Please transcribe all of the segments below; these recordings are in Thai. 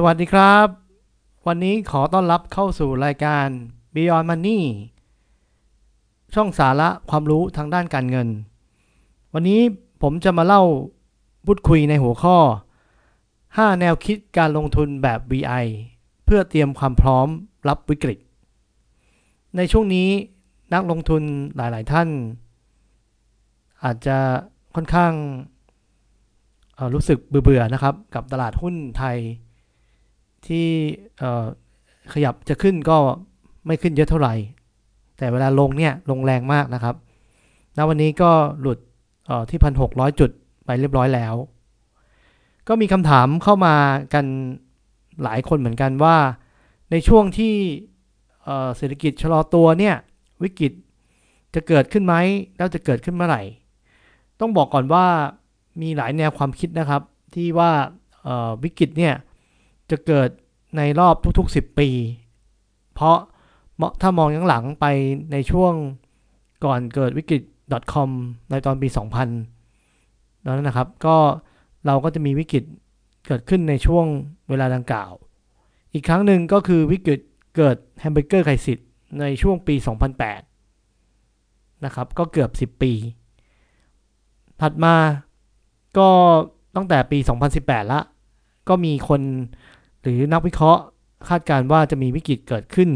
สวัสดีครับ วันนี้ขอต้อนรับเข้าสู่รายการ Beyond Money ช่องสาระความรู้ทางด้านการเงิน วันนี้ผมจะมาเล่าพูดคุยในหัวข้อ 5 แนวคิดการลงทุนแบบ VI เพื่อเตรียมความพร้อมรับวิกฤต ในช่วงนี้นักลงทุนหลาย ๆ ท่าน อาจจะค่อนข้างรู้สึกเบื่อๆนะครับ กับตลาดหุ้นไทย ที่ขยับจะขึ้นก็ไม่ขึ้นเยอะเท่าไหร่ แต่เวลาลงเนี่ยลงแรงมากนะครับณวันนี้ก็หลุดที่พันหกร้อยจุดไปเรียบร้อยแล้ว ก็มีคำถามเข้ามากันหลายคนเหมือนกันว่า ในช่วงที่เศรษฐกิจชะลอตัวเนี่ยวิกฤตจะเกิดขึ้นไหมแล้วจะเกิดขึ้นเมื่อไหร่ ต้องบอกก่อนว่ามีหลายแนวความคิดนะครับ ที่ว่าวิกฤตเนี่ย จะเกิดในรอบทุกๆ 10 ปี เพราะถ้ามองย้อนหลังไปในช่วงก่อนเกิดวิกฤต .com ในตอนปี 2000นั้นนะครับ ก็เราก็จะมีวิกฤตเกิดขึ้นในช่วงเวลาดังกล่าว อีกครั้งหนึ่งก็คือวิกฤตเกิด Hamburger Crisisในช่วงปี 2008 นะครับ ก็เกือบ 10 ปี ถัดมาก็ตั้งแต่ปี 2018 ละ ก็มีคน หรือนักวิเคราะห์คาดการณ์ว่าจะมีวิกฤตเกิดขึ้น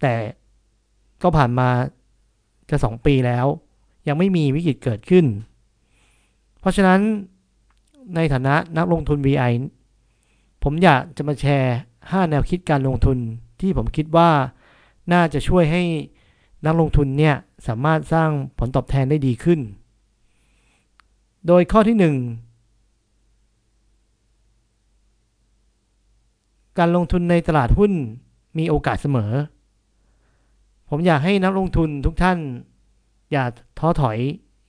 แต่ก็ผ่านมาจะ2ปีแล้ว ยังไม่มีวิกฤตเกิดขึ้น เพราะฉะนั้นในฐานะนักลงทุน VI ผมอยากจะมาแชร์ 5 แนวคิดการลงทุนที่ผมคิดว่าน่าจะช่วยให้นักลงทุนเนี่ยสามารถสร้างผลตอบแทนได้ดีขึ้น โดยข้อที่ 1 การลงทุนในตลาดหุ้นมีโอกาสเสมอ ผมอยากให้นักลงทุนทุกท่าน อย่าท้อถอย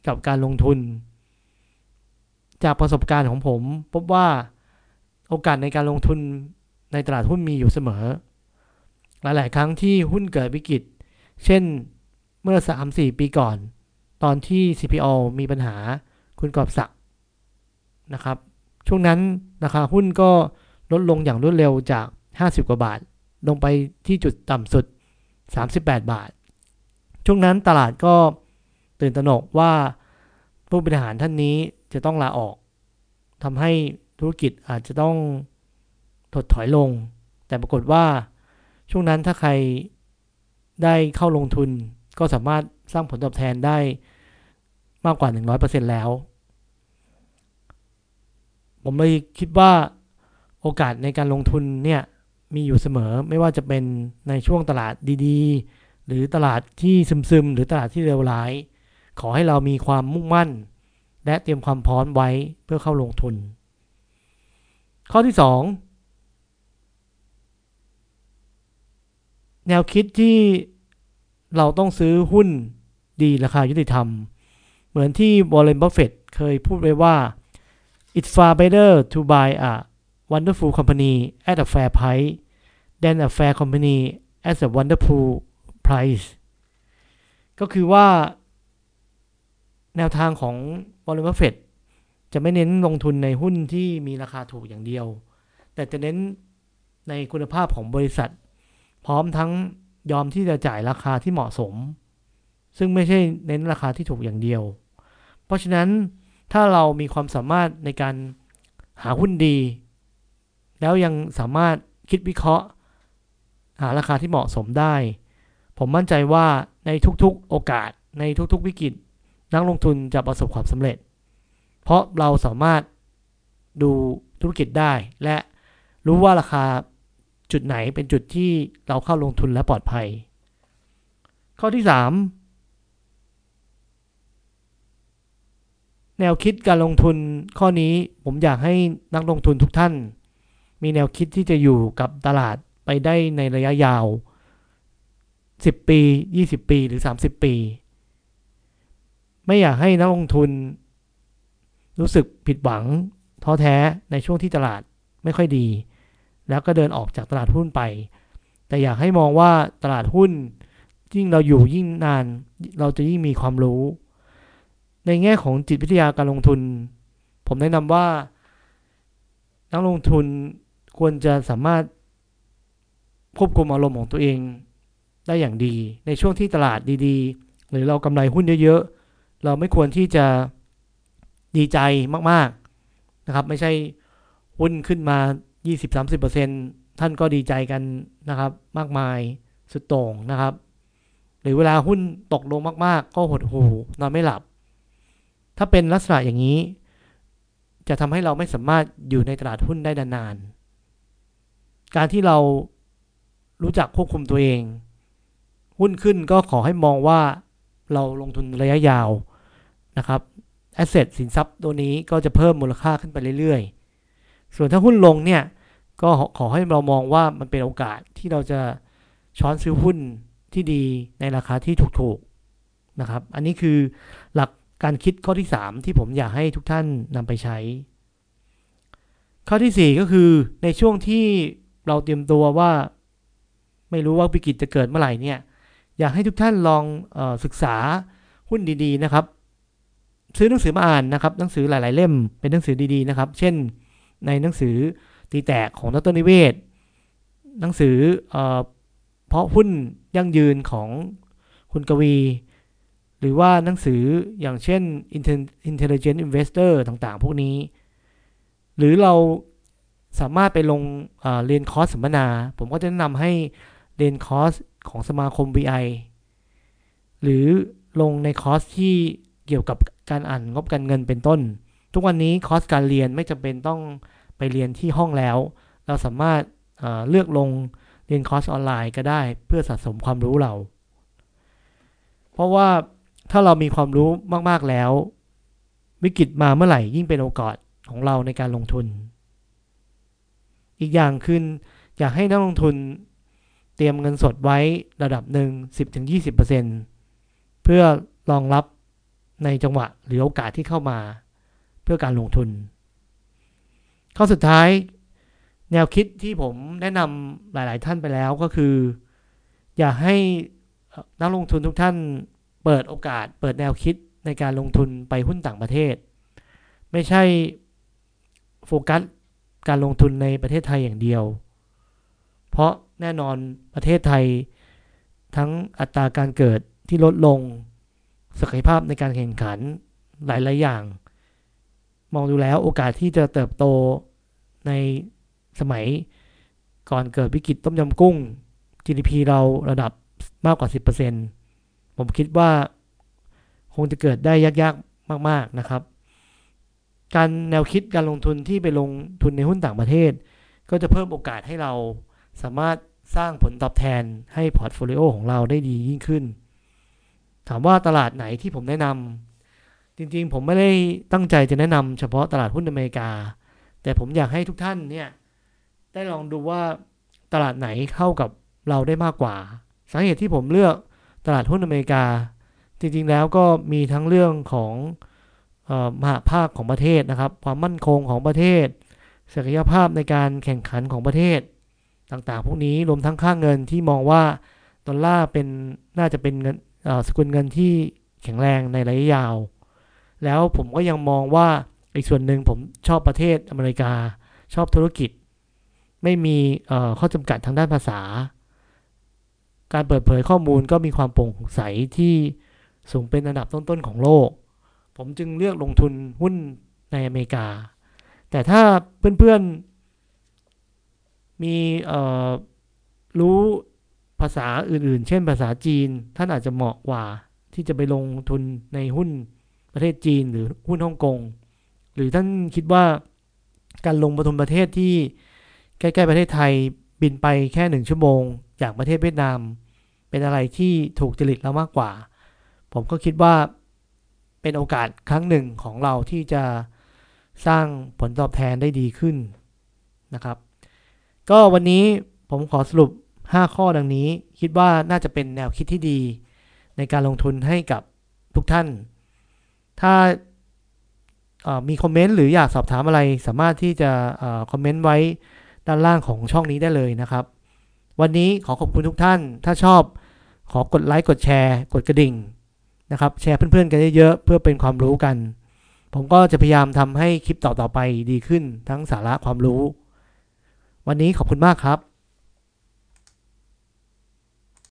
กับการลงทุน จากประสบการณ์ของผมพบว่าโอกาสในการลงทุนในตลาดหุ้นมีอยู่เสมอ หลาย ๆ ครั้งที่หุ้นเกิดวิกฤต เช่นเมื่อ 3-4 ปีก่อน ตอนที่ CPO มีปัญหาคุณกอบศักดิ์นะครับ ช่วงนั้นราคาหุ้นก็ ลดลงอย่างรวดเร็วจาก 50 กว่าบาท ลงไปที่จุดต่ำสุด 38 บาท ช่วงนั้นตลาดก็ตื่นตระหนกว่าผู้บริหารท่านนี้จะต้องลาออกทำให้ธุรกิจอาจจะต้องถดถอยลง แต่ปรากฏว่าช่วงนั้นถ้าใครได้เข้าลงทุนก็สามารถสร้างผลตอบแทนได้มากกว่า 100%แล้ว ผมเลยคิดว่า โอกาสในการลงทุนเนี่ยมีอยู่เสมอไม่ว่าจะเป็นในช่วงตลาดดีๆ หรือตลาดที่ซึมๆ หรือตลาดที่เลวร้าย ขอให้เรามีความมุ่งมั่น และเตรียมความพร้อมไว้เพื่อเข้าลงทุน ข้อที่ 2 แนวคิดที่เราต้องซื้อหุ้นดีราคายุติธรรม เหมือนที่วอร์เรนบัฟเฟตเคยพูดไว้ว่า it's far better to buy a wonderful company at a fair price than a fair company at a wonderful price ก็คือว่าแนวทางของวอร์เรนเฟตจะไม่เน้นลงทุนในหุ้นที่มีราคาถูกอย่างเดียว แต่จะเน้นในคุณภาพของบริษัท พร้อมทั้งยอมที่จะจ่ายราคาที่เหมาะสม ซึ่งไม่ใช่เน้นราคาที่ถูกอย่างเดียว เพราะฉะนั้นถ้าเรามีความสามารถในการหาหุ้นดี แล้วยังสามารถคิดวิเคราะห์ หาราคาที่เหมาะสมได้ ผมมั่นใจว่าในทุกๆโอกาสในทุกๆวิกฤตนักลงทุนจะประสบความสำเร็จ เพราะเราสามารถดูธุรกิจได้ และรู้ว่าราคาจุดไหนเป็นจุดที่เราเข้าลงทุนและปลอดภัย ข้อที่ 3 แนวคิดการลงทุนข้อนี้ผมอยากให้นักลงทุนทุกท่าน มีแนวคิดที่จะอยู่กับตลาดไปได้ในระยะยาว 10 ปี 20 ปีหรือ 30 ปี ไม่อยากให้นักลงทุน รู้สึกผิดหวังท้อแท้ในช่วงที่ตลาดไม่ค่อยดี แล้วก็เดินออกจากตลาดหุ้นไป แต่อยากให้มองว่าตลาดหุ้นยิ่งเราอยู่ยิ่งนาน เราจะยิ่งมีความรู้ ในแง่ของจิตวิทยาการลงทุน ผมแนะนำว่า นักลงทุน ควรจะสามารถควบคุมอารมณ์ของตัวเองได้อย่างดี ในช่วงที่ตลาดดีๆ หรือเรากำไรหุ้นเยอะๆ เราไม่ควรที่จะดีใจมากๆนะครับ ไม่ใช่หุ้นขึ้นมา 20-30%ท่านก็ดีใจกันนะครับ มากมายสุดโต่งนะครับ หรือเวลาหุ้นตกลงมากๆ ก็หดหูนอนไม่หลับ ถ้าเป็นลักษณะอย่างนี้ จะทำให้เราไม่สามารถอยู่ในตลาดหุ้นได้นานๆ การที่เรารู้จักควบคุมตัวเอง หุ้นขึ้นก็ขอให้มองว่าเราลงทุนระยะยาวนะครับแอสเซทสินทรัพย์ตัวนี้ก็จะเพิ่มมูลค่าขึ้นไปเรื่อยๆ ส่วนถ้าหุ้นลงเนี่ยก็ขอให้เรามองว่ามันเป็นโอกาสที่เราจะช้อนซื้อหุ้นที่ดีในราคาที่ถูกๆนะครับ อันนี้คือหลักการคิดข้อที่ 3 ที่ผมอยากให้ทุกท่านนำไปใช้ ข้อที่ 4 ก็คือในช่วงที่ เราเตรียมตัวว่า ไม่รู้ว่าวิกฤตจะเกิดเมื่อไหร่เนี่ย อยากให้ทุกท่านลองออศึกษาหุ้นดีๆนะครับ ซื้อหนังสือมาอ่านนะครับ หนังสือหลาย ๆ เล่มเป็นหนังสือดีๆนะครับ เช่น ในหนังสือตีแตกของดรนิเวศ หนังสือเอเพราะหุ้นยั่งยืนของคุณกวี หรือว่าหนังสืออย่างเช่น Intelligent Investor ต่างๆ พวกนี้ หรือเรา สามารถไปลงเรียนคอร์สสัมมนา ผมก็จะแนะนำให้เรียนคอร์สของสมาคม VI หรือลงในคอร์สที่เกี่ยวกับการอ่านงบการเงินเป็นต้น ทุกวันนี้คอร์สการเรียนไม่จำเป็นต้องไปเรียนที่ห้องแล้ว เราสามารถเลือกลงเรียนคอร์สออนไลน์ก็ได้เพื่อสะสมความรู้เรา เพราะว่าถ้าเรามีความรู้มาก ๆ แล้ว วิกฤตมาเมื่อไหร่ยิ่งเป็นโอกาสของเราในการลงทุน อีกอย่างคืออยากให้นักลงทุนเตรียมเงินสดไว้ระดับหนึ่ง 10-20%เพื่อรองรับในจังหวะหรือโอกาสที่เข้ามาเพื่อการลงทุน ข้อสุดท้าย แนวคิดที่ผมแนะนำหลาย ๆ ท่านไปแล้วก็คือ อยากให้นักลงทุนทุกท่านเปิดโอกาสเปิดแนวคิดในการลงทุนไปหุ้นต่างประเทศ ไม่ใช่โฟกัส การลงทุนในประเทศไทยอย่างเดียว เพราะแน่นอนประเทศไทย ทั้งอัตราการเกิดที่ลดลง ศักยภาพในการแข่งขันหลาย ๆ อย่าง มองดูแล้วโอกาสที่จะเติบโตในสมัยก่อนเกิดวิกฤตต้มยำกุ้ง GDP เราระดับมากกว่า 10%ผมคิดว่าคงจะเกิดได้ยาก ๆ มาก ๆ นะครับ การแนวคิดการลงทุนที่ไปลงทุนในหุ้นต่างประเทศ ก็จะเพิ่มโอกาสให้เราสามารถสร้างผลตอบแทนให้ portfolio ของเราได้ดียิ่งขึ้น ถามว่าตลาดไหนที่ผมแนะนำจริงๆ ผมไม่ได้ตั้งใจจะแนะนำเฉพาะตลาดหุ้นอเมริกา แต่ผมอยากให้ทุกท่านเนี่ยได้ลองดูว่าตลาดไหนเข้ากับเราได้มากกว่า สาเหตุที่ผมเลือกตลาดหุ้นอเมริกา จริงๆแล้วก็มีทั้งเรื่องของ มหาภาคของประเทศนะครับ ความมั่นคงของประเทศ ศักยภาพในการแข่งขันของประเทศ ต่างๆ พวกนี้รวมทั้งค่างเงินที่มองว่าดอลลาร์เป็นน่าจะเป็นเงินสกุลเงินที่แข็งแรงในระยะยาว แล้วผมก็ยังมองว่าอีกส่วนหนึ่งผมชอบประเทศอเมริกาชอบธุรกิจ ไม่มีข้อจำกัดทางด้านภาษา การเปิดเผยข้อมูลก็มีความโปร่งใสที่สูงเป็นอันดับต้นๆของโลก ผมจึงเลือกลงทุนหุ้นในอเมริกา แต่ถ้าเพื่อนๆมีรู้ภาษาอื่นๆ เช่นภาษาจีน ท่านอาจจะเหมาะกว่าที่จะไปลงทุนในหุ้นประเทศจีนหรือหุ้นฮ่องกง หรือท่านคิดว่าการลงทุนประเทศที่ใกล้ ๆ ประเทศไทยบินไปแค่หนึ่งชั่วโมง จากประเทศเวียดนาม เป็นอะไรที่ถูกจริตเรามากกว่า ผมก็คิดว่า เป็นโอกาสครั้งหนึ่งของเราที่จะสร้างผลตอบแทนได้ดีขึ้นนะครับ ก็วันนี้ผมขอสรุป 5 ข้อดังนี้ คิดว่าน่าจะเป็นแนวคิดที่ดี ในการลงทุนให้กับทุกท่าน ถ้ามีคอมเมนต์หรืออยากสอบถามอะไรสามารถที่จะคอมเมนต์ไว้ด้านล่างของช่องนี้ได้เลยนะครับ วันนี้ขอขอบคุณทุกท่าน ถ้าชอบขอกดไลค์กดแชร์ กดกระดิ่ง นะครับแชร์เพื่อนๆกันเยอะๆเพื่อเป็นความรู้กัน ผมก็จะพยายามทำให้คลิปต่อๆไปดีขึ้นทั้งสาระความรู้ วันนี้ขอบคุณมากครับ